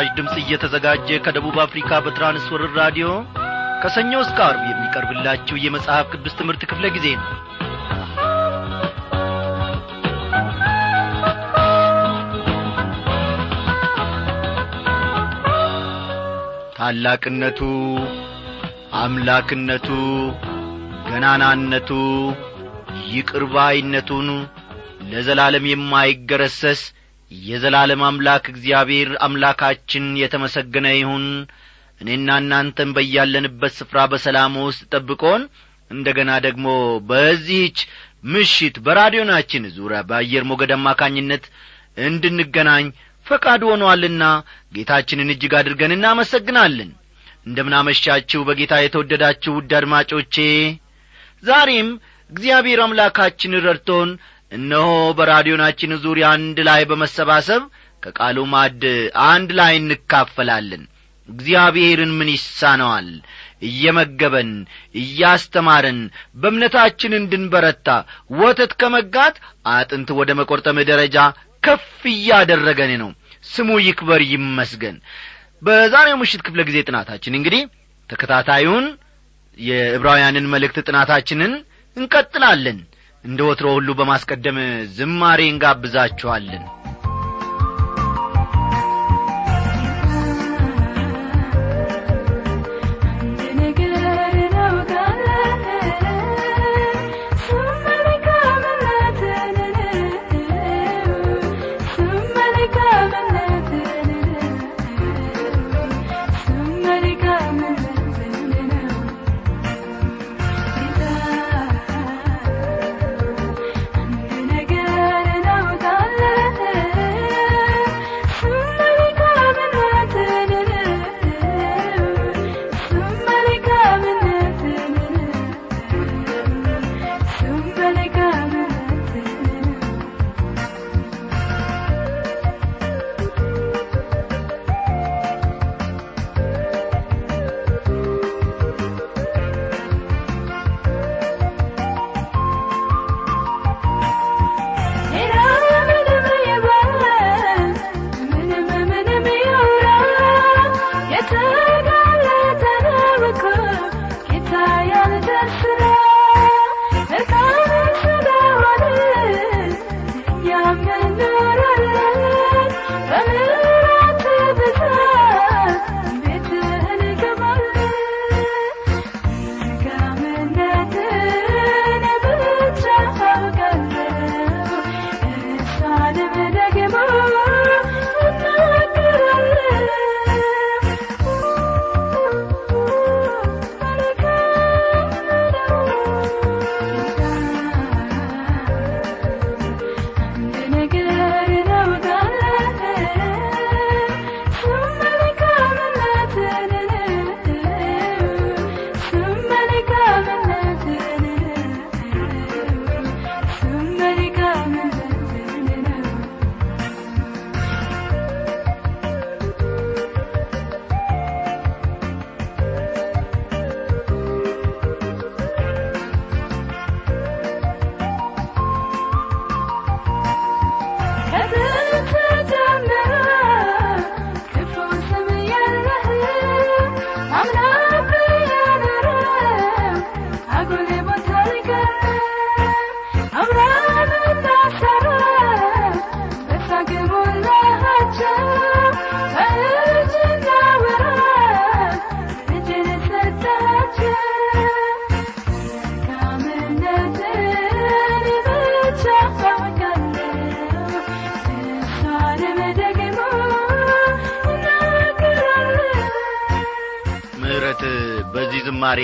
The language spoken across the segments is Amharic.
ይህ ምስራች ድምፅ እየተዘጋጀ ከደቡብ አፍሪካ በትራንስወርር ራዲዮ ከሰኞ እስከ አርብ የሚቀርብላችሁ የመጽሐፍ ቅዱስ ትምህርት ክፍለ ጊዜ ነው። ታላቅነቱ አምላክነቱ ገናናነቱ ይቅርባይነቱን ለዘላለም የማይገረሰስ የዘላለም አምላክ እግዚአብሔር አምላካችን የተመሰገነ ይሁን። እኔና እናንተም በያለንበት ስፍራ በሰላም ውስጥ ጠብቆን እንደ ገና ደግሞ በዚህች ምሽት በራዲዮናችን ዙሪያ በአየር ሞገድ አማካኝነት እንድንገናኝ ፈቃድ ሆኗልና ጌታችንን እጅግ አድርገን እናመሰግናለን። እንደምናመሻችሁ በጌታ የተወደዳችሁ ውድ አድማጮቼ ዛሬም እግዚአብሔር አምላካችን ረድቶን እነሆ በራዲዮናችን ዙሪያ አንድ ላይ በመሰባሰብ ከቃሉ ማድ አንድ ላይ እንካፈላለን። እግዚአብሔርን ምን ይሳነዋል? እየመገበን እያስተማረን በእምነታችን እንድንበረታ ወተት ከመጋት አጥንት ወደ መቈርጠም ደረጃ ከፍ እያደረገን ነው። ስሙ ይክበር ይመስገን። በዛሬው ምሽት ክፍለ ጊዜ ጥናታችን እንግዲህ ተከታታዩን የዕብራውያንን መልእክት ጥናታችንን እንቀጥላለን እንደ ወትሮ ሁሉ በማስቀደም ዝማሬ እንጋብዛችኋለን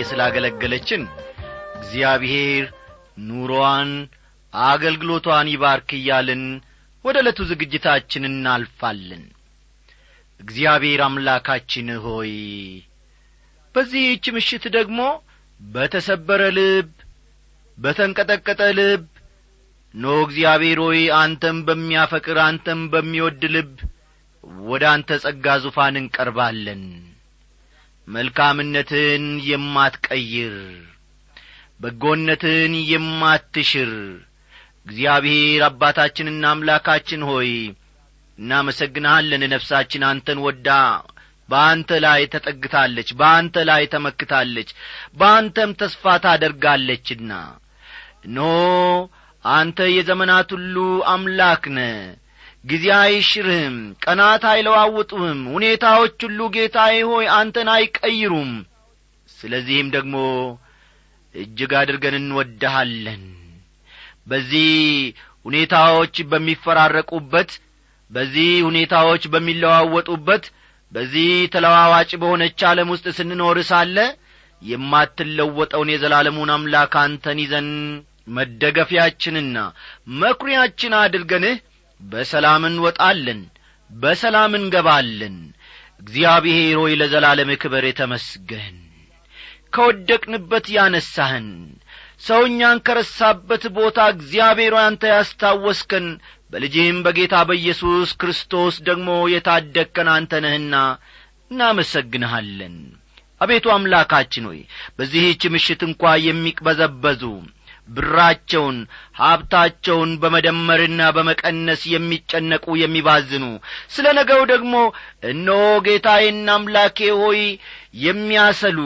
ስላገለገለችን እግዚአብሔር ኑሮዋን አገልግሎቷን ይባርክ እያልን ወደ ዕለቱ ዝግጅታችን እናልፋለን። እግዚአብሔር አምላካችን ሆይ በዚህች ምሽት ደግሞ በተሰበረ ልብ በተንቀጠቀጠ ልብ ኖ እግዚአብሔር ሆይ አንተም በሚያፈቅር አንተም በሚወድ ልብ ወደ አንተ ጸጋ ዙፋን እንቀርባለን መልካምነትን የማትቀይር በጎነትን የማትሽር። እግዚአብሔር አባታችንና አምላካችን ሆይ እናመሰግንሃለን። ነፍሳችን አንተን ወዳ በአንተ ላይ ተጠግታለች በአንተ ላይ ተመክታለች በአንተም ተስፋ ታደርጋለችና። ኖ አንተ የዘመናት ሁሉ አምላክ ነ ጊዜ አይሽርህም ቀናት አይለዋውጡህም ሁኔታዎች ሁሉ ጌታዬ ሆይ አንተን አይቀይሩም። ስለዚህም ደግሞ እጅግ አድርገን እንወድሃለን። በዚህ ሁኔታዎች በሚፈራረቁበት በዚህ ሁኔታዎች በሚለዋወጡበት በዚህ ተለዋዋጭ በሆነች ዓለም ውስጥ ስንኖር ሳለ የማትለወጠውን የዘላለሙን አምላክ አንተን ይዘን መደገፊያችንና መኩሪያችን አድርገንህ በሰላም እንወጣለን በሰላም እንገባለን። እግዚአብሔር ሆይ ለዘላለም ክበር የተመስገን። ከወደቅንበት ያነሳህን ሰው እኛን ከረሳበት ቦታ እግዚአብሔር አንተ ያስታወስከን። በልጅህም በጌታ በኢየሱስ ክርስቶስ ደግሞ የታደግከን አንተ ነህና እናመሰግንሃለን። አቤቱ አምላካችን ሆይ በዚህች ምሽት እንኳ የሚቅበዘበዙ ብራቸውን ሀብታቸውን በመደመርና በመቀነስ የሚጨነቁ የሚባዝኑ። ስለ ነገው ደግሞ እነሆ ጌታዬና አምላኬ ሆይ የሚያሰሉ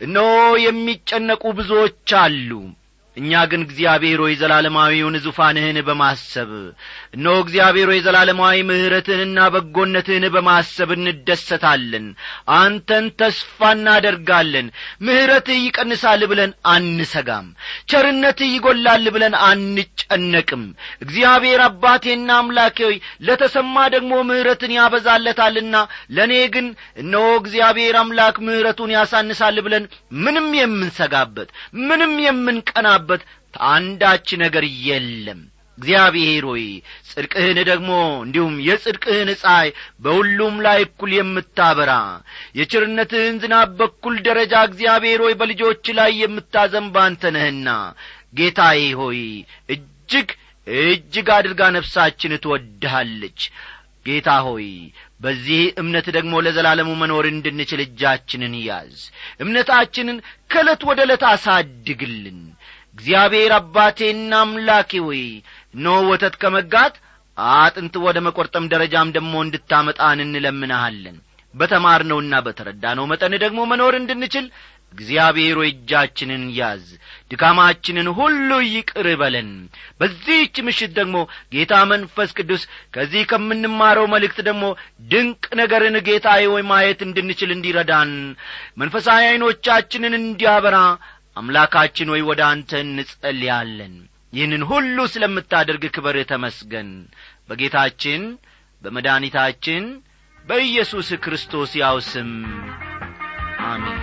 እነሆ የሚጨነቁ ብዙዎች አሉ እኛ ግን እግዚአብሔር ሆይ ዘላለማዊውን ዙፋንህን በማሰብ እነሆ እግዚአብሔር ሆይ ዘላለማዊ ምሕረትህንና በጎነትህን በማሰብ እንደሰታለን። አንተን ተስፋ እናደርጋለን። ምሕረትህ ይቀንሳል ብለን አንሰጋም። ቸርነትህ ይጐላል ብለን አንጨነቅም። እግዚአብሔር አባቴና አምላኬ ሆይ ለተሰማ ደግሞ ምሕረትን ያበዛለታልና ለእኔ ግን እነሆ እግዚአብሔር አምላክ ምሕረቱን ያሳንሳል ብለን ምንም የምንሰጋበት ምንም የምንቀና በት አንዳች ነገር የለም። እግዚአብሔር ሆይ ጽድቅህን ደግሞ እንዲሁም የጽድቅህን ፀሐይ በሁሉም ላይ እኩል የምታበራ የችርነትህን ዝናብ በኩል ደረጃ እግዚአብሔር ሆይ በልጆች ላይ የምታዘንብ አንተ ነህና ጌታዬ ሆይ እጅግ እጅግ አድርጋ ነፍሳችን ትወድሃለች። ጌታ ሆይ በዚህ እምነት ደግሞ ለዘላለሙ መኖር እንድንችል እጃችንን ያዝ። እምነታችንን ከዕለት ወደ ዕለት አሳድግልን እግዚአብሔር አባቴና አምላኬ ሆይ ኖ ወተት ከመጋት አጥንት ወደ መቈርጠም ደረጃም ደግሞ እንድታመጣን እንለምንሃለን። በተማርነውና በተረዳነው መጠን ደግሞ መኖር እንድንችል እግዚአብሔር እጃችንን ያዝ ድካማችንን ሁሉ ይቅር በለን። በዚህች ምሽት ደግሞ ጌታ መንፈስ ቅዱስ ከዚህ ከምንማረው መልእክት ደግሞ ድንቅ ነገርን ጌታ ሆይ ማየት እንድንችል እንዲረዳን መንፈሳዊ ዐይኖቻችንን እንዲያበራ አምላካችን ሆይ ወደ አንተ እንጸልያለን። ይህንን ሁሉ ስለምታደርግ ክበር ተመስገን። በጌታችን በመድኒታችን በኢየሱስ ክርስቶስ ያው ስም አሜን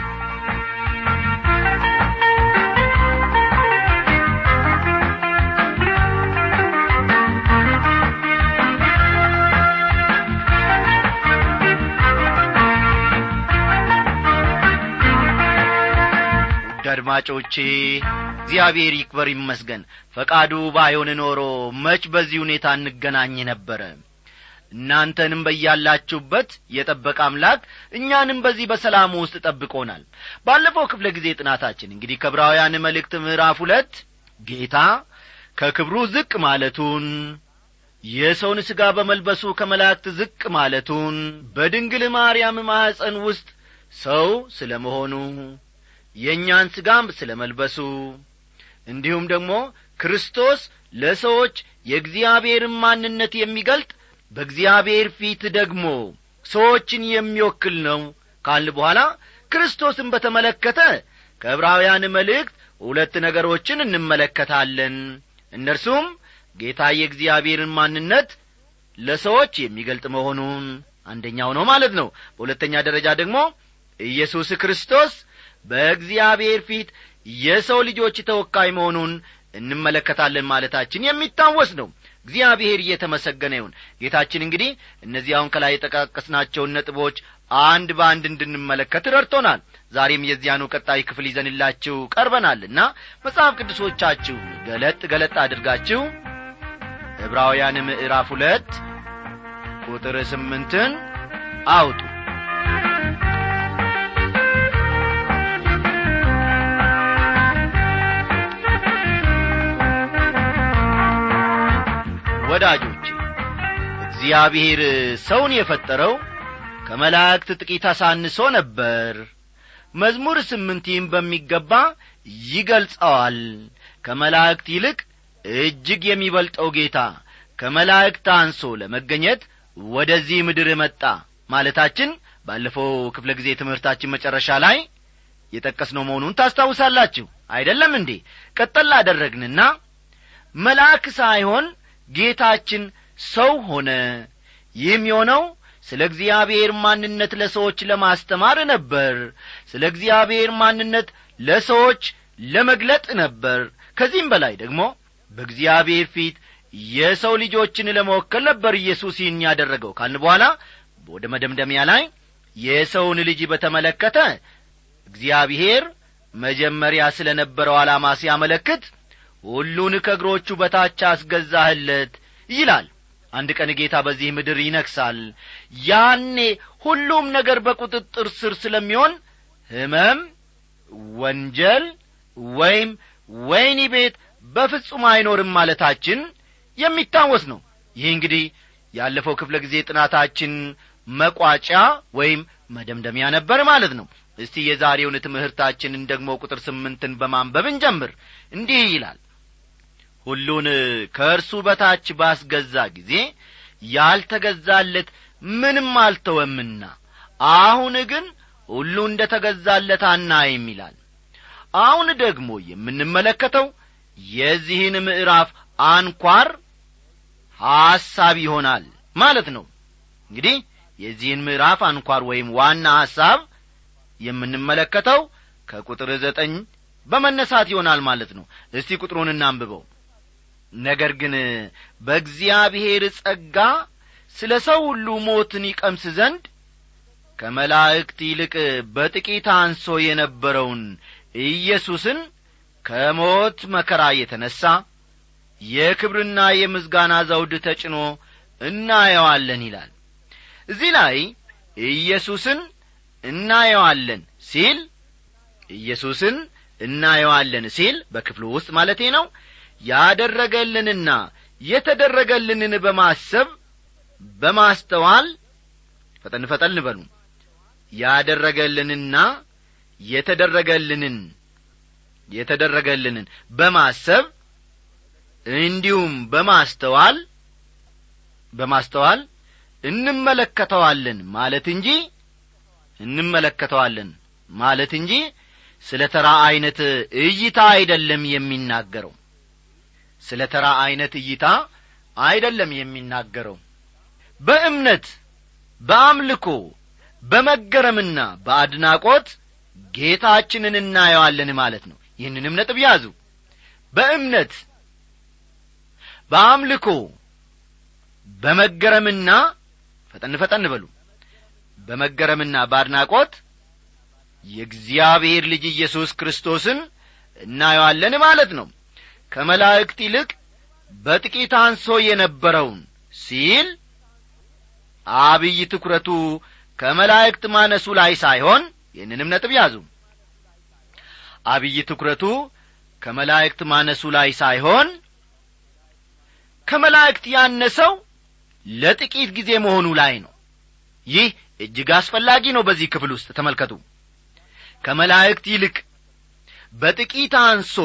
አድማጮቼ እግዚአብሔር ይክበር ይመስገን። ፈቃዱ ባይሆን ኖሮ መች በዚህ ሁኔታ እንገናኝ ነበረ? እናንተንም በያላችሁበት የጠበቀ አምላክ እኛንም በዚህ በሰላሙ ውስጥ ጠብቆናል። ባለፈው ክፍለ ጊዜ ጥናታችን እንግዲህ ከብራውያን መልእክት ምዕራፍ ሁለት ጌታ ከክብሩ ዝቅ ማለቱን የሰውን ሥጋ በመልበሱ ከመላእክት ዝቅ ማለቱን በድንግል ማርያም ማኅፀን ውስጥ ሰው ስለ መሆኑ የእኛን ሥጋም ስለ መልበሱ እንዲሁም ደግሞ ክርስቶስ ለሰዎች የእግዚአብሔርን ማንነት የሚገልጥ በእግዚአብሔር ፊት ደግሞ ሰዎችን የሚወክል ነው ካል በኋላ ክርስቶስን በተመለከተ ከዕብራውያን መልእክት ሁለት ነገሮችን እንመለከታለን። እነርሱም ጌታ የእግዚአብሔርን ማንነት ለሰዎች የሚገልጥ መሆኑን አንደኛው ነው ማለት ነው። በሁለተኛ ደረጃ ደግሞ ኢየሱስ ክርስቶስ በእግዚአብሔር ፊት የሰው ልጆች ተወካይ መሆኑን እንመለከታለን ማለታችን የሚታወስ ነው። እግዚአብሔር እየተመሰገነ ይሁን። ጌታችን እንግዲህ እነዚህ አሁን ከላይ የጠቃቀስናቸውን ነጥቦች አንድ በአንድ እንድንመለከት ረድቶናል። ዛሬም የዚያኑ ቀጣይ ክፍል ይዘንላችሁ ቀርበናልና መጽሐፍ ቅዱሶቻችሁ ገለጥ ገለጥ አድርጋችሁ ዕብራውያን ምዕራፍ ሁለት ቁጥር ስምንትን አውጡ ወዳጆቼ እግዚአብሔር ሰውን የፈጠረው ከመላእክት ጥቂት አሳንሶ ነበር። መዝሙር ስምንቲም በሚገባ ይገልጸዋል። ከመላእክት ይልቅ እጅግ የሚበልጠው ጌታ ከመላእክት አንሶ ለመገኘት ወደዚህ ምድር መጣ ማለታችን ባለፈው ክፍለ ጊዜ ትምህርታችን መጨረሻ ላይ የጠቀስነው መሆኑን ታስታውሳላችሁ። አይደለም እንዴ? ቀጠል አደረግንና መልአክ ሳይሆን ጌታችን ሰው ሆነ። ይህም የሆነው ስለ እግዚአብሔር ማንነት ለሰዎች ለማስተማር ነበር። ስለ እግዚአብሔር ማንነት ለሰዎች ለመግለጥ ነበር። ከዚህም በላይ ደግሞ በእግዚአብሔር ፊት የሰው ልጆችን ለመወከል ነበር ኢየሱስ ይህን ያደረገው። ካልን በኋላ ወደ መደምደሚያ ላይ የሰውን ልጅ በተመለከተ እግዚአብሔር መጀመሪያ ስለ ነበረው ዓላማ ሲያመለክት ሁሉን ከእግሮቹ በታች አስገዛህለት ይላል። አንድ ቀን ጌታ በዚህ ምድር ይነግሳል ያኔ ሁሉም ነገር በቁጥጥር ስር ስለሚሆን ሕመም ወንጀል ወይም ወይኒ ቤት በፍጹም አይኖርም ማለታችን የሚታወስ ነው። ይህ እንግዲህ ያለፈው ክፍለ ጊዜ ጥናታችን መቋጫ ወይም መደምደሚያ ነበር ማለት ነው። እስቲ የዛሬውን ትምህርታችንን ደግሞ ቁጥር ስምንትን በማንበብ እንጀምር እንዲህ ይላል ሁሉን ከእርሱ በታች ባስገዛ ጊዜ ያልተገዛለት ምንም አልተወምና አሁን ግን ሁሉ እንደ ተገዛለት አናይም ይላል። አሁን ደግሞ የምንመለከተው የዚህን ምዕራፍ አንኳር ሐሳብ ይሆናል ማለት ነው። እንግዲህ የዚህን ምዕራፍ አንኳር ወይም ዋና ሐሳብ የምንመለከተው ከቁጥር ዘጠኝ በመነሳት ይሆናል ማለት ነው። እስቲ ቁጥሩን እናንብበው ነገር ግን በእግዚአብሔር ጸጋ ስለ ሰው ሁሉ ሞትን ይቀምስ ዘንድ ከመላእክት ይልቅ በጥቂት አንሶ የነበረውን ኢየሱስን ከሞት መከራ የተነሣ የክብርና የምስጋና ዘውድ ተጭኖ እናየዋለን ይላል። እዚህ ላይ ኢየሱስን እናየዋለን ሲል ኢየሱስን እናየዋለን ሲል በክፍሉ ውስጥ ማለቴ ነው ያደረገልንና የተደረገልንን በማሰብ በማስተዋል ፈጠን ፈጠን በሉ። ያደረገልንና የተደረገልንን የተደረገልንን በማሰብ እንዲሁም በማስተዋል በማስተዋል እንመለከተዋለን ማለት እንጂ እንመለከተዋለን ማለት እንጂ ስለ ተራ ዐይነት እይታ አይደለም የሚናገረው ስለ ተራ ዐይነት እይታ አይደለም የሚናገረው። በእምነት በአምልኮ በመገረምና በአድናቆት ጌታችንን እናየዋለን ማለት ነው። ይህንንም ነጥብ ያዙ። በእምነት በአምልኮ በመገረምና ፈጠን ፈጠን በሉ። በመገረምና በአድናቆት የእግዚአብሔር ልጅ ኢየሱስ ክርስቶስን እናየዋለን ማለት ነው ከመላእክት ይልቅ በጥቂት አንሶ የነበረውን ሲል አብይ ትኩረቱ ከመላእክት ማነሱ ላይ ሳይሆን ይህንንም ነጥብ ያዙ። አብይ ትኩረቱ ከመላእክት ማነሱ ላይ ሳይሆን ከመላእክት ያነሰው ለጥቂት ጊዜ መሆኑ ላይ ነው። ይህ እጅግ አስፈላጊ ነው። በዚህ ክፍል ውስጥ ተመልከቱ። ከመላእክት ይልቅ በጥቂት አንሶ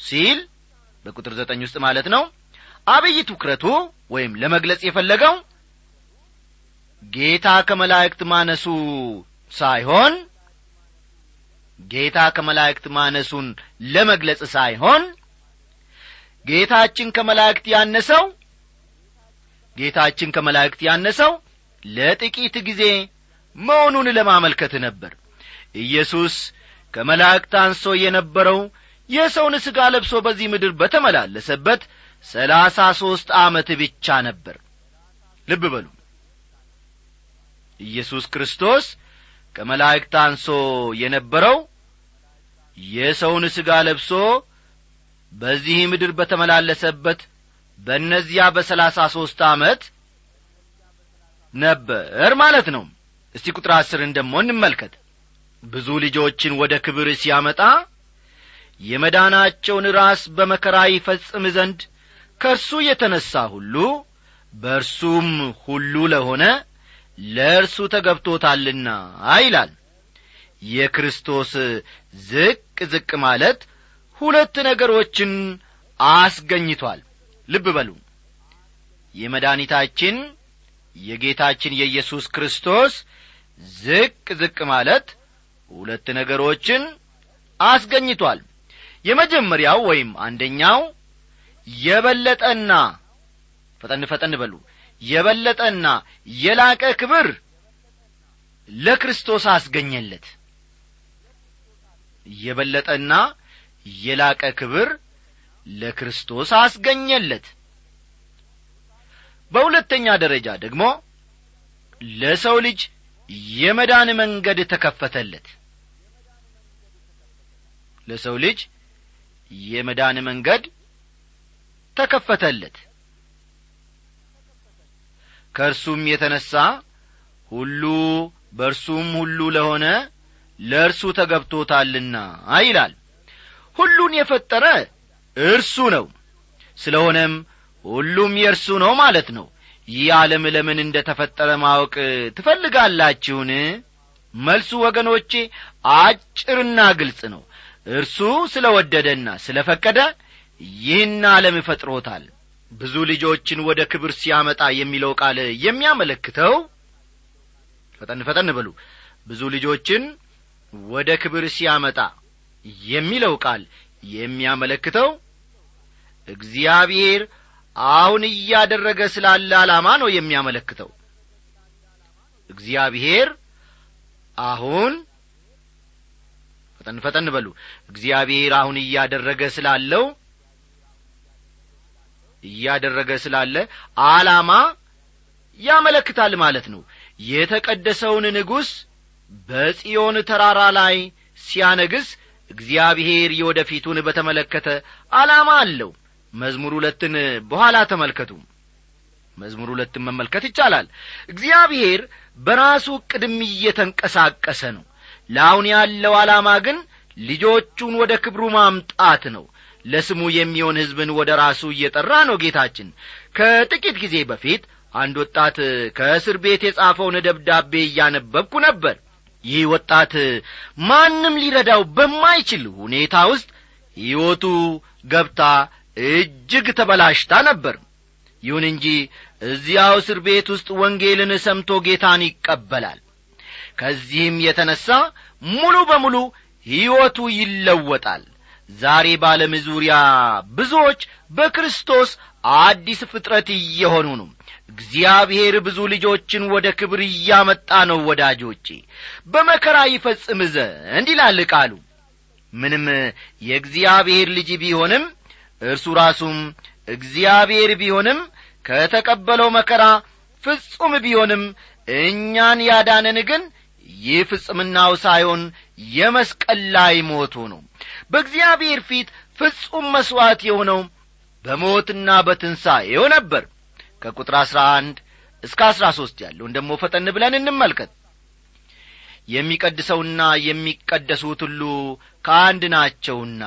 ሲል በቁጥር ዘጠኝ ውስጥ ማለት ነው አብይ ትኩረቱ ወይም ለመግለጽ የፈለገው ጌታ ከመላእክት ማነሱ ሳይሆን ጌታ ከመላእክት ማነሱን ለመግለጽ ሳይሆን ጌታችን ከመላእክት ያነሰው ጌታችን ከመላእክት ያነሰው ለጥቂት ጊዜ መሆኑን ለማመልከት ነበር። ኢየሱስ ከመላእክት አንሶ የነበረው የሰውን ሥጋ ለብሶ በዚህ ምድር በተመላለሰበት ሰላሳ ሦስት ዓመት ብቻ ነበር። ልብ በሉ። ኢየሱስ ክርስቶስ ከመላእክት አንሶ የነበረው የሰውን ሥጋ ለብሶ በዚህ ምድር በተመላለሰበት በእነዚያ በሰላሳ ሦስት ዓመት ነበር ማለት ነው። እስቲ ቁጥር አስርን ደሞ እንመልከት። ብዙ ልጆችን ወደ ክብር ሲያመጣ የመዳናቸውን ራስ በመከራ ይፈጽም ዘንድ ከእርሱ የተነሣ ሁሉ በእርሱም ሁሉ ለሆነ ለእርሱ ተገብቶታልና ይላል። የክርስቶስ ዝቅ ዝቅ ማለት ሁለት ነገሮችን አስገኝቷል። ልብ በሉ። የመድኃኒታችን የጌታችን የኢየሱስ ክርስቶስ ዝቅ ዝቅ ማለት ሁለት ነገሮችን አስገኝቷል የመጀመሪያው ወይም አንደኛው የበለጠና ፈጠን ፈጠን በሉ የበለጠና የላቀ ክብር ለክርስቶስ አስገኘለት። የበለጠና የላቀ ክብር ለክርስቶስ አስገኘለት። በሁለተኛ ደረጃ ደግሞ ለሰው ልጅ የመዳን መንገድ ተከፈተለት። ለሰው ልጅ የመዳን መንገድ ተከፈተለት። ከእርሱም የተነሣ ሁሉ በእርሱም ሁሉ ለሆነ ለእርሱ ተገብቶታልና ይላል። ሁሉን የፈጠረ እርሱ ነው። ስለሆነም ሁሉም የእርሱ ነው ማለት ነው። ይህ ዓለም ለምን እንደ ተፈጠረ ማወቅ ትፈልጋላችሁን? መልሱ ወገኖቼ አጭርና ግልጽ ነው እርሱ ስለ ወደደና ስለ ፈቀደ ይህን ዓለም ፈጥሮታል ብዙ ልጆችን ወደ ክብር ሲያመጣ የሚለው ቃል የሚያመለክተው ፈጠን ፈጠን በሉ። ብዙ ልጆችን ወደ ክብር ሲያመጣ የሚለው ቃል የሚያመለክተው እግዚአብሔር አሁን እያደረገ ስላለ ዓላማ ነው የሚያመለክተው። እግዚአብሔር አሁን ፈጠን ፈጠን በሉ። እግዚአብሔር አሁን እያደረገ ስላለው እያደረገ ስላለ ዓላማ ያመለክታል ማለት ነው። የተቀደሰውን ንጉሥ በጽዮን ተራራ ላይ ሲያነግስ እግዚአብሔር የወደፊቱን በተመለከተ ዓላማ አለው። መዝሙር ሁለትን በኋላ ተመልከቱ። መዝሙር ሁለትን መመልከት ይቻላል። እግዚአብሔር በራሱ ቅድም እየተንቀሳቀሰ ነው ለአሁን ያለው ዓላማ ግን ልጆቹን ወደ ክብሩ ማምጣት ነው። ለስሙ የሚሆን ሕዝብን ወደ ራሱ እየጠራ ነው ጌታችን። ከጥቂት ጊዜ በፊት አንድ ወጣት ከእስር ቤት የጻፈውን ደብዳቤ እያነበብኩ ነበር። ይህ ወጣት ማንም ሊረዳው በማይችል ሁኔታ ውስጥ ሕይወቱ ገብታ እጅግ ተበላሽታ ነበር። ይሁን እንጂ እዚያው እስር ቤት ውስጥ ወንጌልን ሰምቶ ጌታን ይቀበላል ከዚህም የተነሣ ሙሉ በሙሉ ሕይወቱ ይለወጣል። ዛሬ በዓለም ዙሪያ ብዙዎች በክርስቶስ አዲስ ፍጥረት እየሆኑ ነው። እግዚአብሔር ብዙ ልጆችን ወደ ክብር እያመጣ ነው ወዳጆቼ። በመከራ ይፈጽም ዘንድ ይላል ቃሉ። ምንም የእግዚአብሔር ልጅ ቢሆንም እርሱ ራሱም እግዚአብሔር ቢሆንም ከተቀበለው መከራ ፍጹም ቢሆንም እኛን ያዳነን ግን ይህ ፍጽምናው ሳይሆን የመስቀል ላይ ሞቱ ነው። በእግዚአብሔር ፊት ፍጹም መሥዋዕት የሆነው በሞትና በትንሣኤው ነበር። ከቁጥር አሥራ አንድ እስከ አሥራ ሦስት ያለውን ደሞ ፈጠን ብለን እንመልከት። የሚቀድሰውና የሚቀደሱት ሁሉ ከአንድ ናቸውና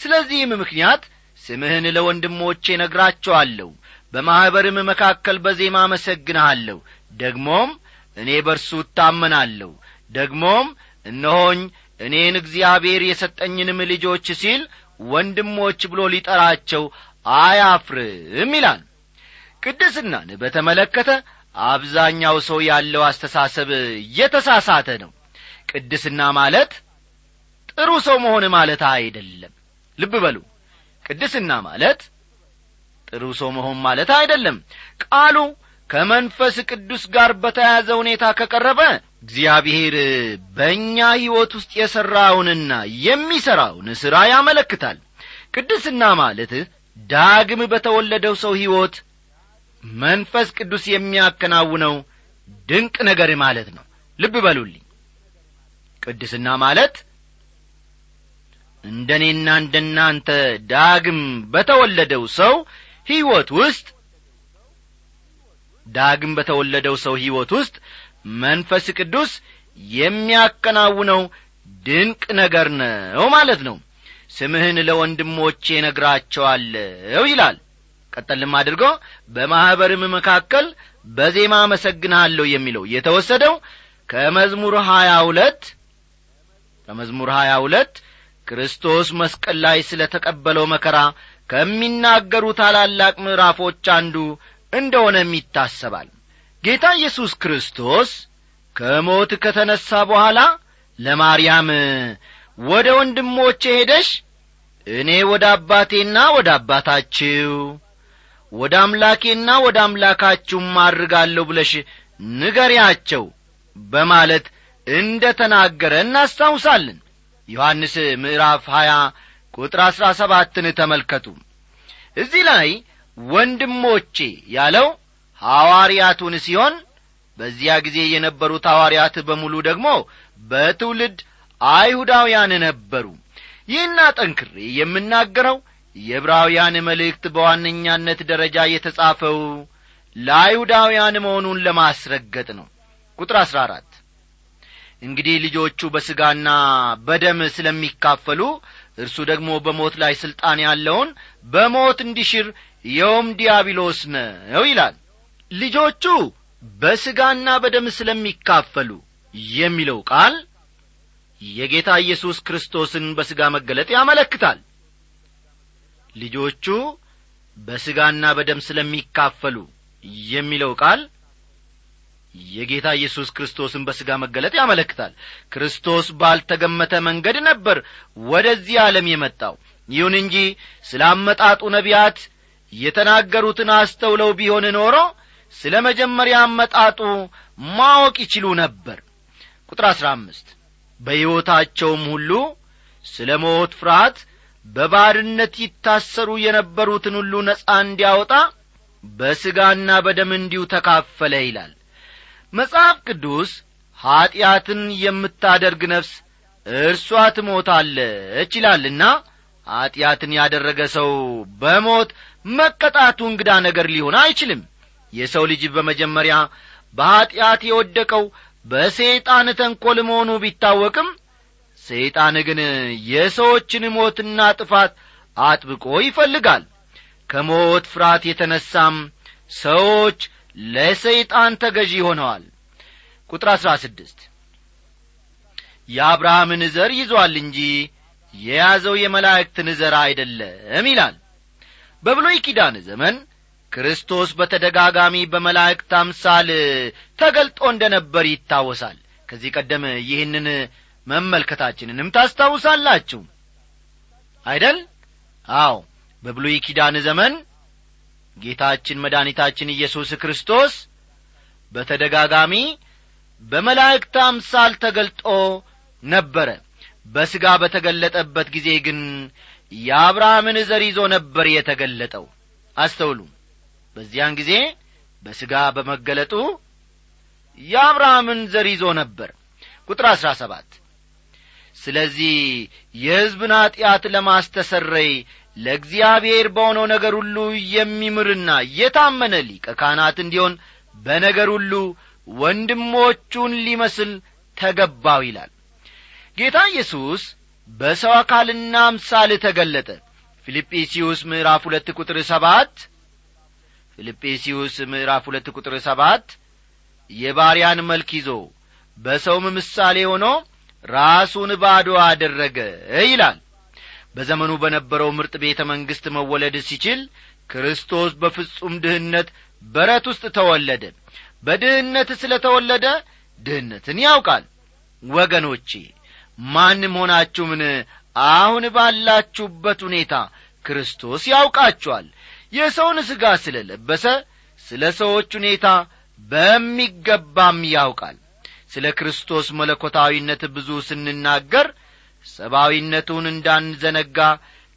ስለዚህም ምክንያት ስምህን ለወንድሞቼ ነግራቸዋለሁ በማኅበርም መካከል በዜማ አመሰግንሃለሁ ደግሞም እኔ በርሱ እታመናለሁ ደግሞም እነሆኝ እኔን እግዚአብሔር የሰጠኝንም ልጆች ሲል ወንድሞች ብሎ ሊጠራቸው አያፍርም ይላል። ቅድስናን በተመለከተ አብዛኛው ሰው ያለው አስተሳሰብ የተሳሳተ ነው። ቅድስና ማለት ጥሩ ሰው መሆን ማለት አይደለም። ልብ በሉ። ቅድስና ማለት ጥሩ ሰው መሆን ማለት አይደለም። ቃሉ ከመንፈስ ቅዱስ ጋር በተያያዘ ሁኔታ ከቀረበ እግዚአብሔር በእኛ ሕይወት ውስጥ የሠራውንና የሚሠራውን ሥራ ያመለክታል። ቅድስና ማለት ዳግም በተወለደው ሰው ሕይወት መንፈስ ቅዱስ የሚያከናውነው ድንቅ ነገር ማለት ነው። ልብ በሉልኝ። ቅድስና ማለት እንደ እኔና እንደ እናንተ ዳግም በተወለደው ሰው ሕይወት ውስጥ ዳግም በተወለደው ሰው ሕይወት ውስጥ መንፈስ ቅዱስ የሚያከናውነው ድንቅ ነገር ነው ማለት ነው። ስምህን ለወንድሞቼ ነግራቸዋለሁ ይላል። ቀጠልም አድርጎ በማኅበርም መካከል በዜማ አመሰግንሃለሁ የሚለው የተወሰደው ከመዝሙር ሀያ ሁለት ከመዝሙር ሀያ ሁለት ክርስቶስ መስቀል ላይ ስለ ተቀበለው መከራ ከሚናገሩ ታላላቅ ምዕራፎች አንዱ እንደሆነም ይታሰባል። ጌታ ኢየሱስ ክርስቶስ ከሞት ከተነሣ በኋላ ለማርያም ወደ ወንድሞቼ ሄደሽ እኔ ወደ አባቴና ወደ አባታችሁ ወደ አምላኬና ወደ አምላካችሁም አድርጋለሁ ብለሽ ንገሪያቸው በማለት እንደ ተናገረ እናስታውሳለን። ዮሐንስ ምዕራፍ ሀያ ቁጥር አሥራ ሰባትን ተመልከቱ። እዚህ ላይ ወንድሞቼ ያለው ሐዋርያቱን ሲሆን በዚያ ጊዜ የነበሩት ሐዋርያት በሙሉ ደግሞ በትውልድ አይሁዳውያን ነበሩ። ይህን አጠንክሬ የምናገረው የዕብራውያን መልእክት በዋነኛነት ደረጃ የተጻፈው ለአይሁዳውያን መሆኑን ለማስረገጥ ነው። ቁጥር አሥራ አራት እንግዲህ ልጆቹ በሥጋና በደም ስለሚካፈሉ እርሱ ደግሞ በሞት ላይ ሥልጣን ያለውን በሞት እንዲሽር የውም ዲያብሎስ ነው ይላል። ልጆቹ በሥጋና በደም ስለሚካፈሉ የሚለው ቃል የጌታ ኢየሱስ ክርስቶስን በሥጋ መገለጥ ያመለክታል። ልጆቹ በሥጋና በደም ስለሚካፈሉ የሚለው ቃል የጌታ ኢየሱስ ክርስቶስን በሥጋ መገለጥ ያመለክታል። ክርስቶስ ባልተገመተ መንገድ ነበር ወደዚህ ዓለም የመጣው። ይሁን እንጂ ስለ አመጣጡ ነቢያት የተናገሩትን አስተውለው ቢሆን ኖሮ ስለ መጀመሪያ አመጣጡ ማወቅ ይችሉ ነበር። ቁጥር አሥራ አምስት በሕይወታቸውም ሁሉ ስለ ሞት ፍርሃት በባርነት ይታሰሩ የነበሩትን ሁሉ ነጻ እንዲያወጣ በሥጋና በደም እንዲሁ ተካፈለ ይላል። መጽሐፍ ቅዱስ ኀጢአትን የምታደርግ ነፍስ እርሷ ትሞታለች ይላልና ኀጢአትን ያደረገ ሰው በሞት መቀጣቱ እንግዳ ነገር ሊሆን አይችልም። የሰው ልጅ በመጀመሪያ በኀጢአት የወደቀው በሰይጣን ተንኰል መሆኑ ቢታወቅም ሰይጣን ግን የሰዎችን ሞትና ጥፋት አጥብቆ ይፈልጋል። ከሞት ፍርሃት የተነሳም ሰዎች ለሰይጣን ተገዢ ሆነዋል። ቁጥር አሥራ ስድስት። የአብርሃምን ዘር ይዟል እንጂ የያዘው የመላእክትን ዘር አይደለም ይላል። በብሎይ ኪዳን ዘመን ክርስቶስ በተደጋጋሚ በመላእክት አምሳል ተገልጦ እንደ ነበር ይታወሳል። ከዚህ ቀደም ይህንን መመልከታችንንም ታስታውሳላችሁ አይደል? አዎ በብሉይ ኪዳን ዘመን ጌታችን መድኃኒታችን ኢየሱስ ክርስቶስ በተደጋጋሚ በመላእክት አምሳል ተገልጦ ነበረ በሥጋ በተገለጠበት ጊዜ ግን የአብርሃምን ዘር ይዞ ነበር የተገለጠው። አስተውሉ በዚያን ጊዜ በሥጋ በመገለጡ የአብርሃምን ዘር ይዞ ነበር። ቁጥር አሥራ ሰባት ስለዚህ የሕዝብን ኀጢአት ለማስተሰረይ ለእግዚአብሔር በሆነው ነገር ሁሉ የሚምርና የታመነ ሊቀ ካህናት እንዲሆን በነገር ሁሉ ወንድሞቹን ሊመስል ተገባው ይላል ጌታ ኢየሱስ በሰው አካልና አምሳል ተገለጠ። ፊልጵስዩስ ምዕራፍ ሁለት ቁጥር ሰባት ፊልጵስዩስ ምዕራፍ ሁለት ቁጥር ሰባት የባሪያን መልክ ይዞ በሰውም ምሳሌ ሆኖ ራሱን ባዶ አደረገ ይላል። በዘመኑ በነበረው ምርጥ ቤተ መንግሥት መወለድ ሲችል ክርስቶስ በፍጹም ድህነት በረት ውስጥ ተወለደ። በድህነት ስለ ተወለደ ድህነትን ያውቃል። ወገኖቼ ማንም ሆናችሁ ምን አሁን ባላችሁበት ሁኔታ ክርስቶስ ያውቃችኋል። የሰውን ሥጋ ስለ ለበሰ ስለ ሰዎች ሁኔታ በሚገባም ያውቃል። ስለ ክርስቶስ መለኮታዊነት ብዙ ስንናገር ሰብአዊነቱን እንዳንዘነጋ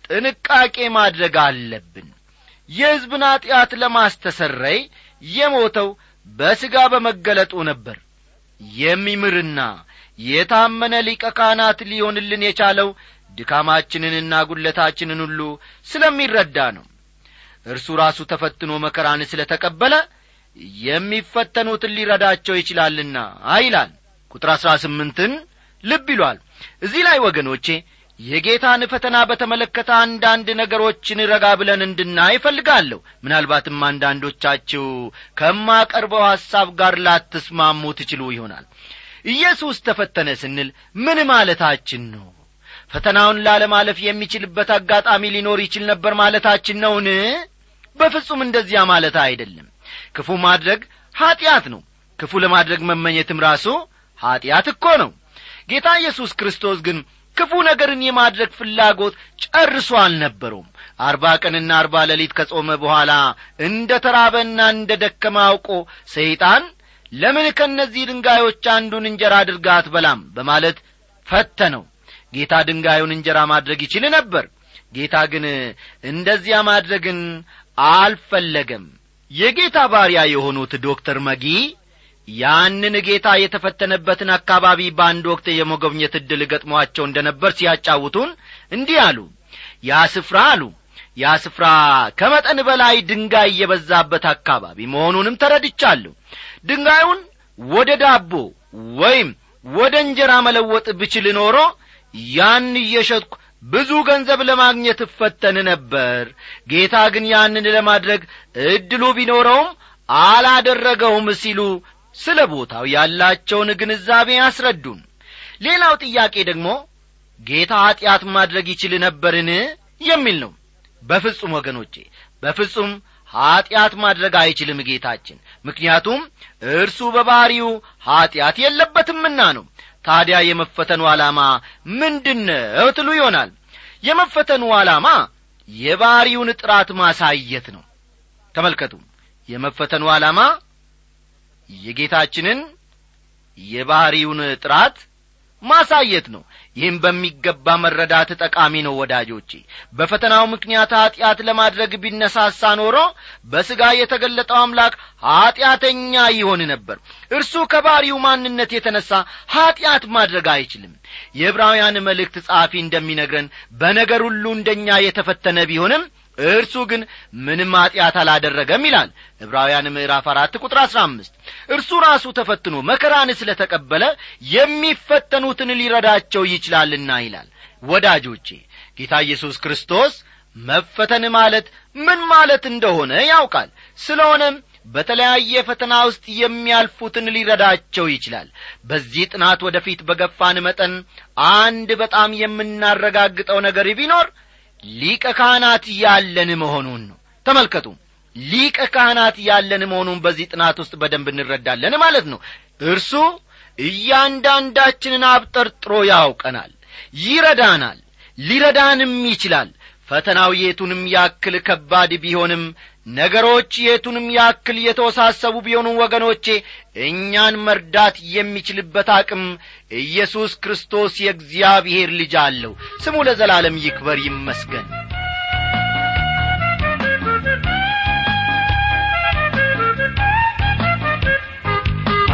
ጥንቃቄ ማድረግ አለብን። የሕዝብን ኀጢአት ለማስተሰረይ የሞተው በሥጋ በመገለጡ ነበር። የሚምርና የታመነ ሊቀ ካህናት ሊሆንልን የቻለው ድካማችንንና ጉድለታችንን ሁሉ ስለሚረዳ ነው። እርሱ ራሱ ተፈትኖ መከራን ስለ ተቀበለ የሚፈተኑትን ሊረዳቸው ይችላልና ይላል። ቁጥር አሥራ ስምንትን ልብ ይሏል። እዚህ ላይ ወገኖቼ የጌታን ፈተና በተመለከተ አንዳንድ ነገሮችን ረጋ ብለን እንድናይ እፈልጋለሁ። ምናልባትም አንዳንዶቻችሁ ከማቀርበው ሐሳብ ጋር ላትስማሙ ትችሉ ይሆናል ኢየሱስ ተፈተነ ስንል ምን ማለታችን ነው? ፈተናውን ላለማለፍ የሚችልበት አጋጣሚ ሊኖር ይችል ነበር ማለታችን ነውን? በፍጹም እንደዚያ ማለት አይደለም። ክፉ ማድረግ ኀጢአት ነው። ክፉ ለማድረግ መመኘትም ራሱ ኀጢአት እኮ ነው። ጌታ ኢየሱስ ክርስቶስ ግን ክፉ ነገርን የማድረግ ፍላጎት ጨርሶ አልነበረውም። አርባ ቀንና አርባ ሌሊት ከጾመ በኋላ እንደ ተራበና እንደ ደከመ አውቆ ሰይጣን ለምን ከእነዚህ ድንጋዮች አንዱን እንጀራ አድርጋ አትበላም? በማለት ፈተነው። ጌታ ድንጋዩን እንጀራ ማድረግ ይችል ነበር። ጌታ ግን እንደዚያ ማድረግን አልፈለገም። የጌታ ባሪያ የሆኑት ዶክተር መጊ ያንን ጌታ የተፈተነበትን አካባቢ በአንድ ወቅት የመጎብኘት ዕድል ገጥሟቸው እንደ ነበር ሲያጫውቱን እንዲህ አሉ። ያ ስፍራ አሉ ያ ስፍራ ከመጠን በላይ ድንጋይ የበዛበት አካባቢ መሆኑንም ተረድቻለሁ ድንጋዩን ወደ ዳቦ ወይም ወደ እንጀራ መለወጥ ብችል ኖሮ ያን እየሸጥኩ ብዙ ገንዘብ ለማግኘት እፈተን ነበር። ጌታ ግን ያንን ለማድረግ ዕድሉ ቢኖረውም አላደረገውም ሲሉ ስለ ቦታው ያላቸውን ግንዛቤ ያስረዱን ሌላው ጥያቄ ደግሞ ጌታ ኀጢአት ማድረግ ይችል ነበርን የሚል ነው። በፍጹም ወገኖቼ በፍጹም ኀጢአት ማድረግ አይችልም ጌታችን ምክንያቱም እርሱ በባሕሪው ኀጢአት የለበትምና ነው። ታዲያ የመፈተኑ ዓላማ ምንድነው ትሉ ይሆናል። የመፈተኑ ዓላማ የባሕሪውን ጥራት ማሳየት ነው። ተመልከቱ። የመፈተኑ ዓላማ የጌታችንን የባሕሪውን ጥራት ማሳየት ነው ይህም በሚገባ መረዳት ጠቃሚ ነው ወዳጆቼ። በፈተናው ምክንያት ኀጢአት ለማድረግ ቢነሳሳ ኖሮ በሥጋ የተገለጠው አምላክ ኀጢአተኛ ይሆን ነበር። እርሱ ከባሪው ማንነት የተነሣ ኀጢአት ማድረግ አይችልም። የዕብራውያን መልእክት ጸሐፊ እንደሚነግረን በነገር ሁሉ እንደኛ የተፈተነ ቢሆንም እርሱ ግን ምንም ኀጢአት አላደረገም ይላል። ዕብራውያን ምዕራፍ አራት ቁጥር አሥራ አምስት እርሱ ራሱ ተፈትኖ መከራን ስለ ተቀበለ የሚፈተኑትን ሊረዳቸው ይችላልና ይላል። ወዳጆቼ ጌታ ኢየሱስ ክርስቶስ መፈተን ማለት ምን ማለት እንደሆነ ያውቃል። ስለሆነም በተለያየ ፈተና ውስጥ የሚያልፉትን ሊረዳቸው ይችላል። በዚህ ጥናት ወደፊት በገፋን መጠን አንድ በጣም የምናረጋግጠው ነገር ቢኖር ሊቀ ካህናት ያለን መሆኑን ነው። ተመልከቱ። ሊቀ ካህናት ያለን መሆኑን በዚህ ጥናት ውስጥ በደንብ እንረዳለን ማለት ነው። እርሱ እያንዳንዳችንን አብጠርጥሮ ያውቀናል ይረዳናል ሊረዳንም ይችላል ፈተናው የቱንም ያክል ከባድ ቢሆንም ነገሮች የቱንም ያክል የተወሳሰቡ ቢሆኑም ወገኖቼ እኛን መርዳት የሚችልበት አቅም ኢየሱስ ክርስቶስ የእግዚአብሔር ልጅ አለው። ስሙ ለዘላለም ይክበር ይመስገን።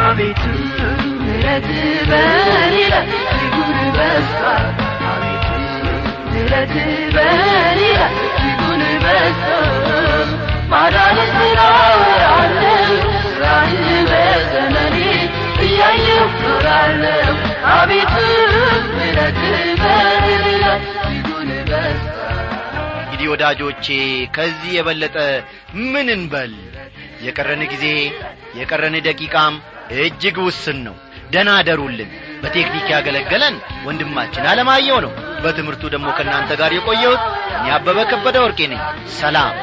አቤቱ ምሕረት በኔ ላይ አቤቱ ምሕረት በኔ እጅጉን በዝቷል ማዳን ስራወራለሁ ስራህን በዘመኔ እያየሁ ኖራለሁ አቤቱ ምሕረት በኔ እጅጉን በዝቷል እንግዲህ ወዳጆቼ ከዚህ የበለጠ ምን እንበል? የቀረን ጊዜ የቀረን ደቂቃም እጅግ ውስን ነው። ደና አደሩልን። በቴክኒክ ያገለገለን ወንድማችን አለማየው ነው በትምህርቱ ደግሞ ከእናንተ ጋር የቆየሁት እኔ አበበ ከበደ ወርቄ ነኝ። ሰላም።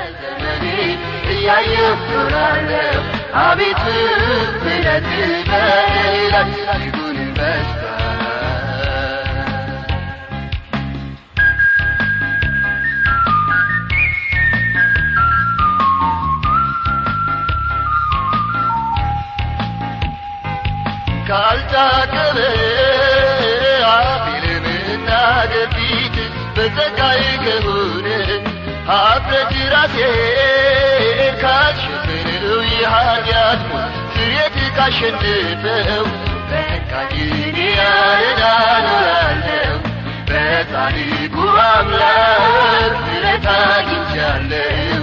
በዝቷል ካልታቀበ ከሆነ ሀፍረት ራሴን ካሸፈነው የኃጢአት ሞት ስሬት ካሸነፈው በቃኝን ያረዳኖራለሁ በጻድቁ አምላክ ምሕረት አግኝቻለሁ